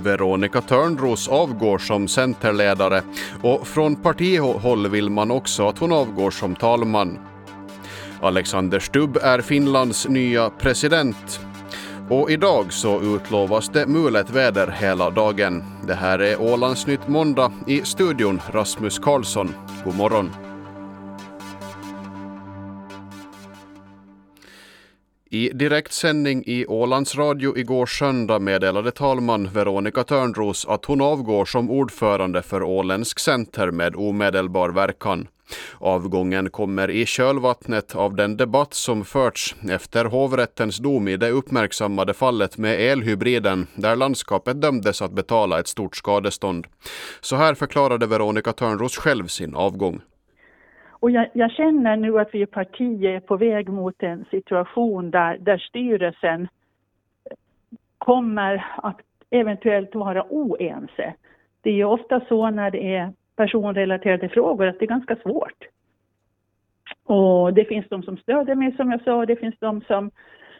Veronica Törnros avgår som centerledare och från partihåll vill man också att hon avgår som talman. Alexander Stubb är Finlands nya president. Och idag så utlovas det mulet väder hela dagen. Det här är Ålandsnytt måndag i studion Rasmus Karlsson. God morgon. I direktsändning i Ålands Radio igår söndag meddelade talman Veronica Törnros att hon avgår som ordförande för Åländsk Center med omedelbar verkan. Avgången kommer i kölvattnet av den debatt som förts efter hovrättens dom i det uppmärksammade fallet med elhybriden där landskapet dömdes att betala ett stort skadestånd. Så här förklarade Veronica Törnros själv sin avgång. Och jag, jag, känner nu att vi i partiet är på väg mot en situation där, där styrelsen kommer att eventuellt vara oense. Det är ju ofta så när det är personrelaterade frågor att det är ganska svårt. Och det finns de som stöder mig som jag sa, det finns de som,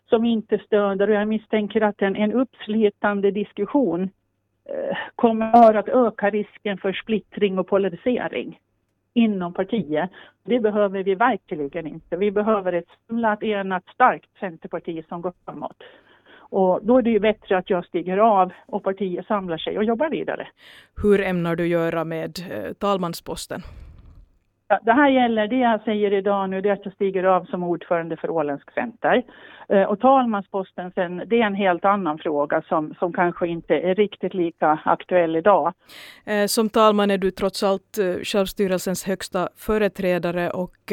som inte stöder och jag misstänker att en, en uppslitande diskussion eh, kommer att öka risken för splittring och polarisering inom partiet. Det behöver vi verkligen inte. Vi behöver ett samlat, enat, starkt Centerparti som går framåt. Och då är det ju bättre att jag stiger av och partiet samlar sig och jobbar vidare. Hur ämnar du göra med eh, talmansposten? Ja, det här gäller, det jag säger idag nu, det är att jag stiger av som ordförande för Åländsk Center. Eh, och talmansposten sen, det är en helt annan fråga som, som kanske inte är riktigt lika aktuell idag. Eh, som talman är du trots allt eh, självstyrelsens högsta företrädare och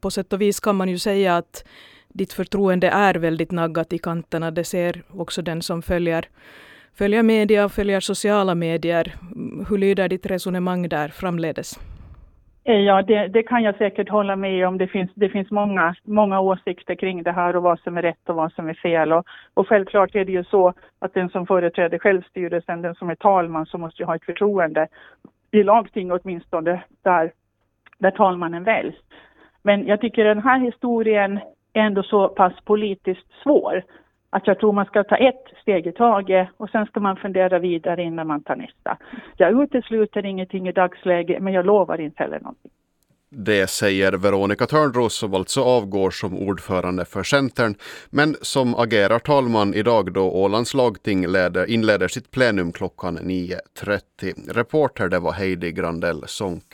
på sätt och vis kan man ju säga att ditt förtroende är väldigt naggat i kanterna. Det ser också den som följer, följer media och följer sociala medier. Mm, hur lyder ditt resonemang där framledes? Eh, ja, det, det, kan jag säkert hålla med om. Det finns, det finns många, många åsikter kring det här och vad som är rätt och vad som är fel. Och, och självklart är det ju så att den som företräder självstyrelsen, den som är talman, så måste ju ha ett förtroende i lagting åtminstone, där, där talmannen väljs. Men jag tycker den här historien är ändå så pass politiskt svår att jag tror man ska ta ett steg i taget och sen ska man fundera vidare innan man tar nästa. Jag utesluter ingenting i dagsläget men jag lovar inte heller någonting. Det säger Veronica Törnros som alltså avgår som ordförande för Centern men som agerar talman idag då Ålands lagting leder, inleder sitt plenum klockan 9.30. Reporter det var Heidi Grandell Sonck.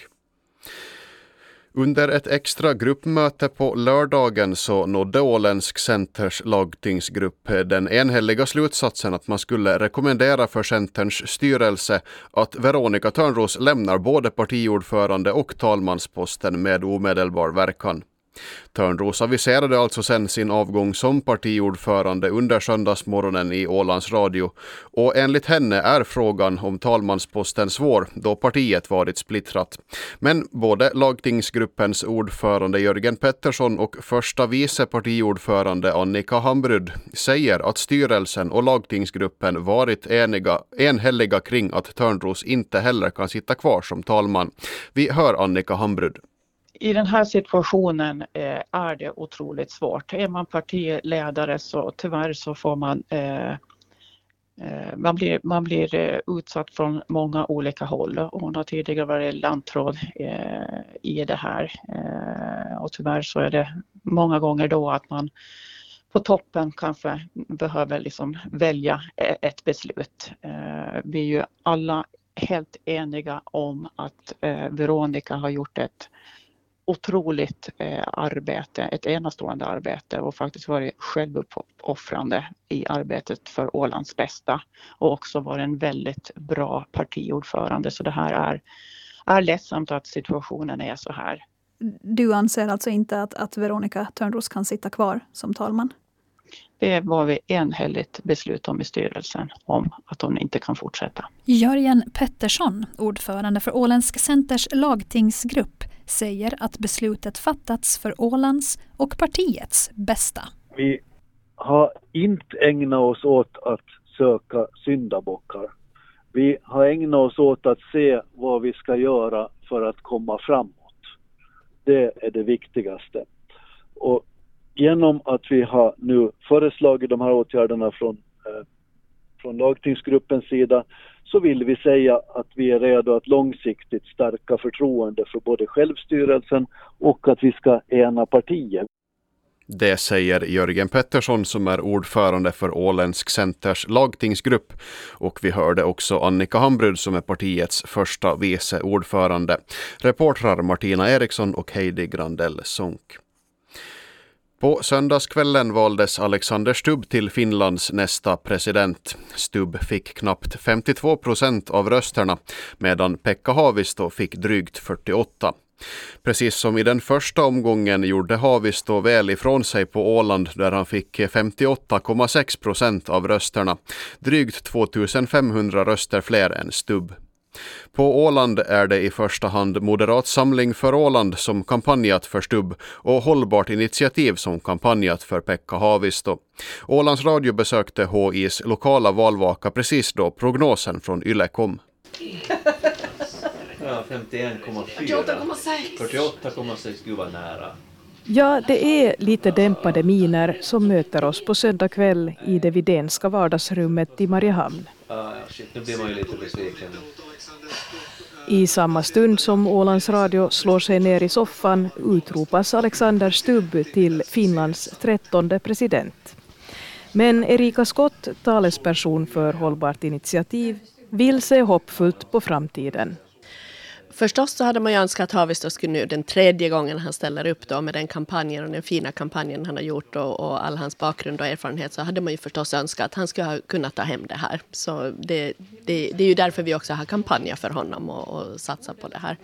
Under ett extra gruppmöte på lördagen så nådde Åländsk Centers lagtingsgrupp den enhälliga slutsatsen att man skulle rekommendera för Centerns styrelse att Veronica Törnros lämnar både partiordförande och talmansposten med omedelbar verkan. Törnros aviserade alltså sen sin avgång som partiordförande under söndagsmorgonen i Ålands Radio och enligt henne är frågan om talmansposten svår då partiet varit splittrat. Men både lagtingsgruppens ordförande Jörgen Pettersson och första vice partiordförande Annika Hambrud säger att styrelsen och lagtingsgruppen varit eniga, enhälliga kring att Törnros inte heller kan sitta kvar som talman. Vi hör Annika Hambrud i den här situationen eh, är det otroligt svårt. Är man partiledare så tyvärr så får man eh, eh man blir, man blir eh, utsatt från många olika håll. Hon har tidigare varit lantråd eh, i det här eh, och tyvärr så är det många gånger då att man på toppen kanske behöver liksom välja eh, ett beslut. Eh, vi är ju alla helt eniga om att eh, Veronica har gjort ett otroligt eh, arbete, ett enastående arbete och faktiskt varit självuppoffrande i arbetet för Ålands bästa och också varit en väldigt bra partiordförande. Så det här är, är ledsamt att situationen är så här. Du anser alltså inte att, att Veronica Törnros kan sitta kvar som talman? Det var vi enhälligt beslut om i styrelsen om att hon inte kan fortsätta. Jörgen Pettersson, ordförande för Åländsk Centers lagtingsgrupp, säger att beslutet fattats för Ålands och partiets bästa. Vi har inte ägnat oss åt att söka syndabockar. Vi har ägnat oss åt att se vad vi ska göra för att komma framåt. Det är det viktigaste. Och genom att vi har nu föreslagit de här åtgärderna från eh, från lagtingsgruppens sida så vill vi säga att vi är redo att långsiktigt stärka förtroende för både självstyrelsen och att vi ska ena partier. Det säger Jörgen Pettersson som är ordförande för Åländsk Centers lagtingsgrupp. Och vi hörde också Annika Hambrud som är partiets första vice ordförande. Reportrar Martina Eriksson och Heidi Grandell Sonck. På söndagskvällen valdes Alexander Stubb till Finlands nästa president. Stubb fick knappt 52 procent av rösterna medan Pekka Haavisto fick drygt 48. Precis som i den första omgången gjorde Haavisto väl ifrån sig på Åland där han fick 58,6 procent av rösterna, drygt 2500 röster fler än Stubb. På Åland är det i första hand Moderat Samling för Åland som kampanjat för Stubb och Hållbart initiativ som kampanjat för Pekka Haavisto. Ålands Radio besökte HIs lokala valvaka precis då prognosen från Yle kom. Ja, 51,4. 48,6. Gud vad nära. Ja, det är lite dämpade miner som möter oss på söndag kväll i det Vidénska vardagsrummet i Mariehamn. Ah, shit, nu blir man ju lite besviken. I samma stund som Ålands Radio slår sig ner i soffan utropas Alexander Stubb till Finlands trettonde president. Men Erika Skott, talesperson för Hållbart initiativ, vill se hoppfullt på framtiden. Förstås så hade man ju önskat att Haavisto skulle nu den tredje gången han ställer upp då med den kampanjen och den fina kampanjen han har gjort och, och all hans bakgrund och erfarenhet så hade man ju förstås önskat att han skulle ha kunnat ta hem det här. Så det, det, det är ju därför vi också har kampanjer för honom och, och satsar på det här.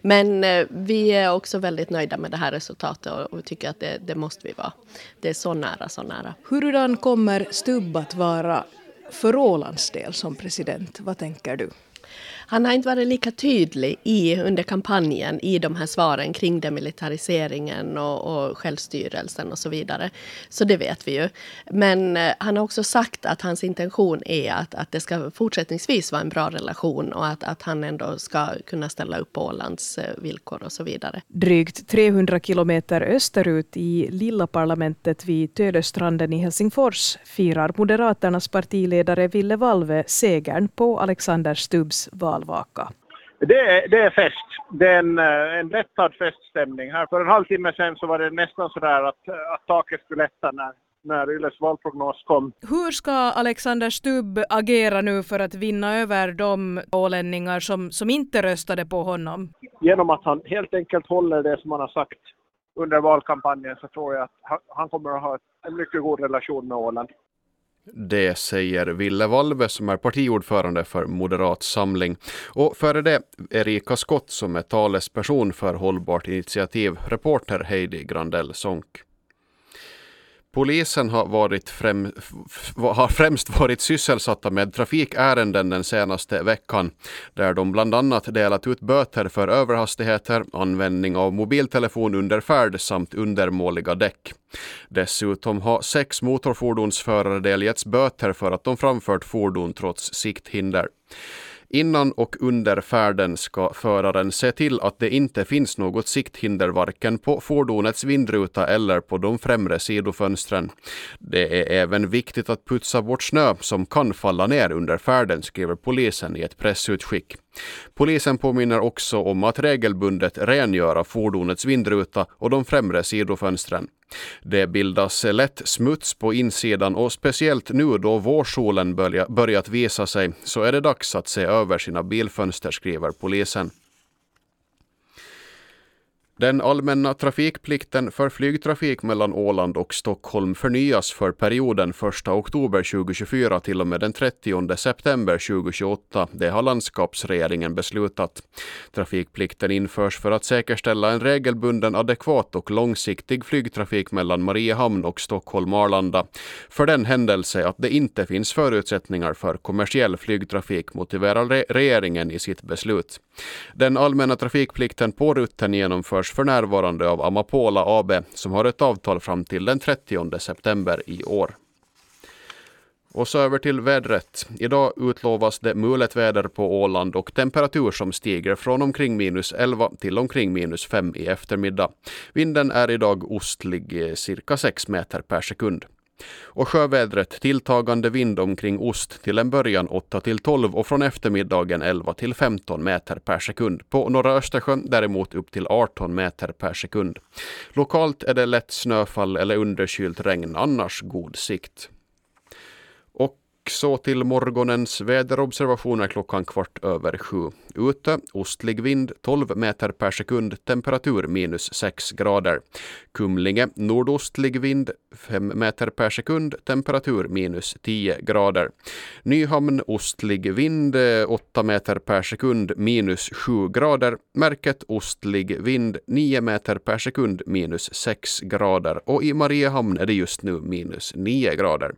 Men eh, vi är också väldigt nöjda med det här resultatet och, och tycker att det, det måste vi vara. Det är så nära, så nära. Hurudan kommer Stubb att vara för Ålands del som president? Vad tänker du? Han har inte varit lika tydlig i, under kampanjen i de här svaren kring demilitariseringen och, och självstyrelsen och så vidare. Så det vet vi ju. Men eh, han har också sagt att hans intention är att, att det ska fortsättningsvis vara en bra relation och att, att han ändå ska kunna ställa upp på Ålands eh, villkor och så vidare. Drygt 300 kilometer österut i lilla parlamentet vid Tödöstranden i Helsingfors firar Moderaternas partiledare Ville Valve segern på Alexander Stubbs val valvaka. Det är, det är fest. Det är en, eh, en lättad feststämning. Här för en halvtimme sedan så var det nästan sådär att, att taket skulle lätta när, när Yles valprognos kom. Hur ska Alexander Stubb agera nu för att vinna över de ålänningar som, som inte röstade på honom? Genom att han helt enkelt håller det som han har sagt under valkampanjen så tror jag att han, han kommer att ha en mycket god relation med Åland. Det säger Ville Valve som är partiordförande för Moderat Samling. Och före det Erika Skott som är talesperson för Hållbart initiativ, reporter Heidi Grandell Sonck. Polisen har, varit främ, har främst varit sysselsatta med trafikärenden den senaste veckan, där de bland annat delat ut böter för överhastigheter, användning av mobiltelefon under färd samt undermåliga däck. Dessutom har sex motorfordonsförare delgetts böter för att de framfört fordon trots sikthinder. Innan och under färden ska föraren se till att det inte finns något sikthinder varken på fordonets vindruta eller på de främre sidofönstren. Det är även viktigt att putsa bort snö som kan falla ner under färden, skriver polisen i ett pressutskick. Polisen påminner också om att regelbundet rengöra fordonets vindruta och de främre sidofönstren. Det bildas lätt smuts på insidan och speciellt nu då vårsolen börjat visa sig så är det dags att se över sina bilfönster, skriver polisen. Den allmänna trafikplikten för flygtrafik mellan Åland och Stockholm förnyas för perioden 1 oktober 2024 till och med den 30 september 2028. Det har landskapsregeringen beslutat. Trafikplikten införs för att säkerställa en regelbunden, adekvat och långsiktig flygtrafik mellan Mariehamn och Stockholm-Arlanda. För den händelse att det inte finns förutsättningar för kommersiell flygtrafik motiverar regeringen i sitt beslut. Den allmänna trafikplikten på rutten genomförs för närvarande av Amapola AB som har ett avtal fram till den 30 september i år. Och så över till vädret. Idag utlovas det mulet väder på Åland och temperatur som stiger från omkring minus 11 till omkring minus 5 i eftermiddag. Vinden är idag ostlig eh, cirka 6 meter per sekund. Och sjövädret tilltagande vind omkring ost till en början 8 till 12 och från eftermiddagen 11 till 15 meter per sekund. På norra Östersjön däremot upp till 18 meter per sekund. Lokalt är det lätt snöfall eller underkylt regn, annars god sikt. Och Så till morgonens väderobservationer klockan kvart över sju. Ute ostlig vind 12 meter per sekund, temperatur minus 6 grader. Kumlinge nordostlig vind 5 meter per sekund, temperatur minus 10 grader. Nyhamn ostlig vind eh, 8 meter per sekund, minus 7 grader. Märket ostlig vind 9 meter per sekund, minus 6 grader. Och i Mariehamn är det just nu minus 9 grader.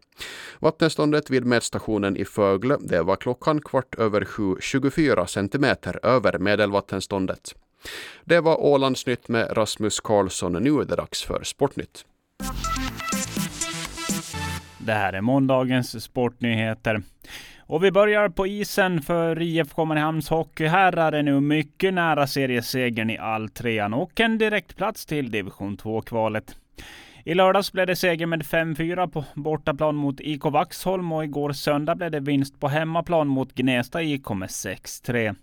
Vattenståndet vid mätstationen i Fögle, det var klockan kvart över sju, 24 centimeter över medelvattenståndet. Det var Ålandsnytt med Rasmus Karlsson. Nu är det dags för Sportnytt. Det här är måndagens sportnyheter. Och vi börjar på isen för IFK Mariehamns hockeyherrar är nu mycket nära seriesegern i alltrean och en direktplats till division 2-kvalet. I lördags blev det seger med 5-4 på bortaplan mot IK Vaxholm och igår söndag blev det vinst på hemmaplan mot Gnesta IK med 6-3.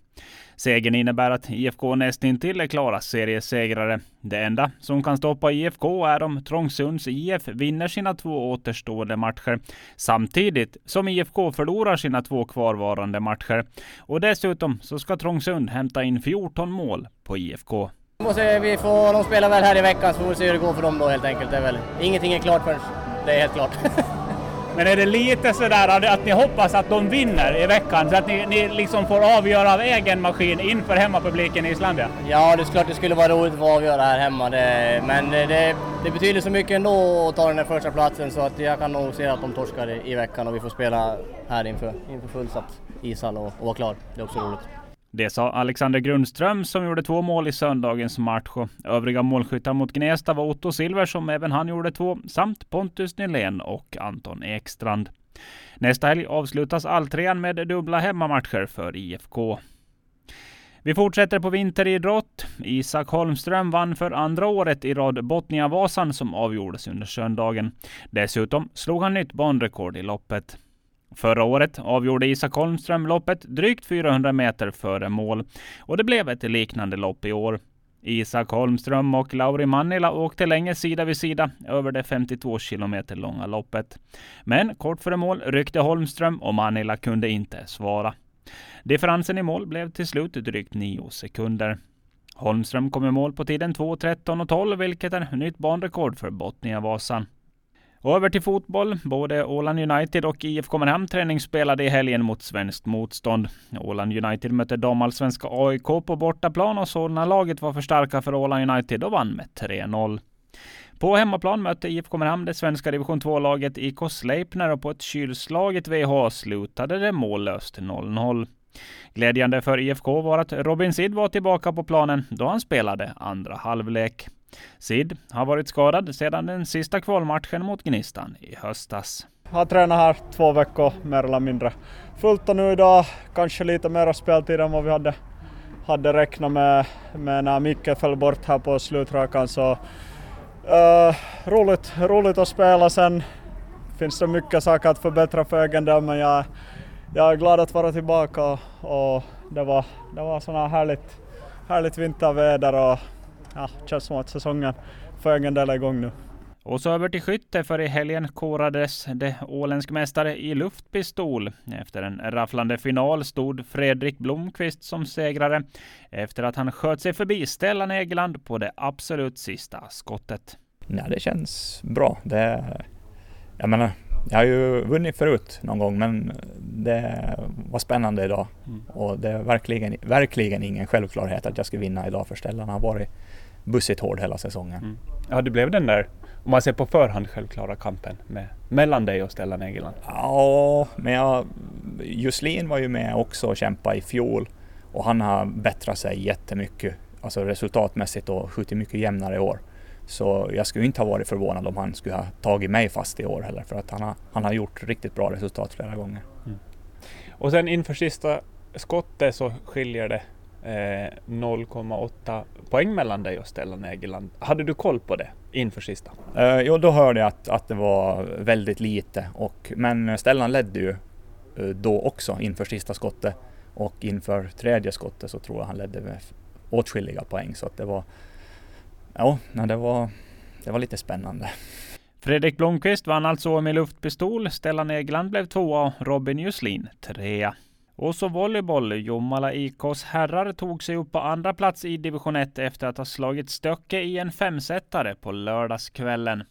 Segern innebär att IFK nästintill är klara seriesegrare. Det enda som kan stoppa IFK är om Trångsunds IF vinner sina två återstående matcher samtidigt som IFK förlorar sina två kvarvarande matcher. Och dessutom så ska Trångsund hämta in 14 mål på IFK. Måste vi får, de spelar väl här i veckan så får vi se hur det går för dem då helt enkelt. Det är väl, ingenting är klart förrän det är helt klart. Men är det lite sådär att ni hoppas att de vinner i veckan så att ni, ni liksom får avgöra av egen maskin inför hemmapubliken i Islandia? Ja, det är klart det skulle vara roligt att få avgöra här hemma. Det, men det, det, betyder så mycket ändå att ta den där första platsen så att jag kan nog se att de torskar i, i veckan och vi får spela här inför, inför fullsatt ishall och, och vara klar. Det är också roligt. Det sa Alexander Grundström som gjorde två mål i söndagens match. Och övriga målskyttar mot Gnesta var Otto Silver som även han gjorde två, samt Pontus Nylén och Anton Ekstrand. Nästa helg avslutas alltrean med dubbla hemmamatcher för IFK. Vi fortsätter på vinteridrott. Isak Holmström vann för andra året i rad Botniavasan som avgjordes under söndagen. Dessutom slog han nytt banrekord i loppet. Förra året avgjorde Isak Holmström loppet drygt 400 meter före mål och det blev ett liknande lopp i år. Isak Holmström och Lauri Mannila åkte länge sida vid sida över det 52 kilometer långa loppet. Men kort före mål ryckte Holmström och Mannila kunde inte svara. Differensen i mål blev till slut drygt 9 sekunder. Holmström kom i mål på tiden 2.13.12, vilket är nytt banrekord för Botniavasan. Och över till fotboll. Både Åland United och IFK Mariehamn träningsspelade i helgen mot svenskt motstånd. Åland United mötte damallsvenska AIK på bortaplan och Solna-laget var för starka för Åland United och vann med 3-0. På hemmaplan mötte IFK Mariehamn det svenska division 2-laget IK Sleipner och på ett kylslaget VH slutade det mållöst 0-0. Glädjande för IFK var att Robin Sid var tillbaka på planen då han spelade andra halvlek. Sid har varit skadad sedan den sista kvalmatchen mot Gnistan i höstas. Jag har tränat här två veckor mer eller mindre. Fullt och nu idag kanske lite mer speltid än vad vi hade, hade räknat med, men när Micke föll bort här på slutrakan. Så, uh, roligt, roligt att spela sen. Finns det mycket saker att förbättra för egen del men jag, jag är glad att vara tillbaka och, och det var, det var sådana härligt, härligt vinterväder och ja, känns som att säsongen för egen del är igång nu. Och så över till skytte, för i helgen korades det åländsk mästare i luftpistol. Efter en rafflande final stod Fredrik Blomqvist som segrare efter att han sköt sig förbi Stellan Egeland på det absolut sista skottet. Nej, det känns bra. Det, jag menar, jag har ju vunnit förut någon gång, men det var spännande idag. Mm. Och det är verkligen, verkligen ingen självklarhet att jag ska vinna idag, för Stellan har varit bussigt hård hela säsongen. Mm. Ja, det blev den där, om man ser på förhand, självklara kampen med, mellan dig och Stellan Egeland. Ja, men jag, Juslin var ju med också och kämpade i fjol och han har bättrat sig jättemycket, alltså resultatmässigt och skjutit mycket jämnare i år. Så jag skulle inte ha varit förvånad om han skulle ha tagit mig fast i år heller, för att han har, han har gjort riktigt bra resultat flera gånger. Mm. Och sen inför sista skottet så skiljer det eh, 0,8 poäng mellan dig och Stellan Egeland. Hade du koll på det inför sista? Eh, jo, då hörde jag att, att det var väldigt lite, och, men Stellan ledde ju eh, då också inför sista skottet och inför tredje skottet så tror jag han ledde med åtskilliga poäng så att det var, ja, det var, det var lite spännande. Fredrik Blomqvist vann alltså med luftpistol, Stellan Egland blev tvåa och Robin Juslin trea. Och så volleyboll. Jomala IKs herrar tog sig upp på andra plats i division 1 efter att ha slagit Stöcke i en femsetare på lördagskvällen.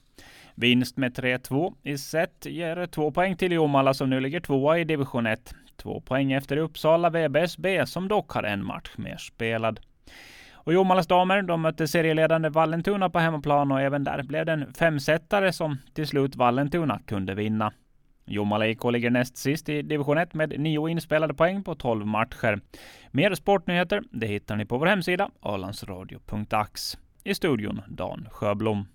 Vinst med 3-2 i set ger två poäng till Jomala som nu ligger tvåa i division 1. Två poäng efter Uppsala VBSB som dock har en match mer spelad. Och Jomalas damer de mötte serieledande Vallentuna på hemmaplan och även där blev det en femsetare som till slut Vallentuna kunde vinna. Jomala IK ligger näst sist i division 1 med nio inspelade poäng på 12 matcher. Mer sportnyheter det hittar ni på vår hemsida alandsradio.ax, I studion Dan Sjöblom.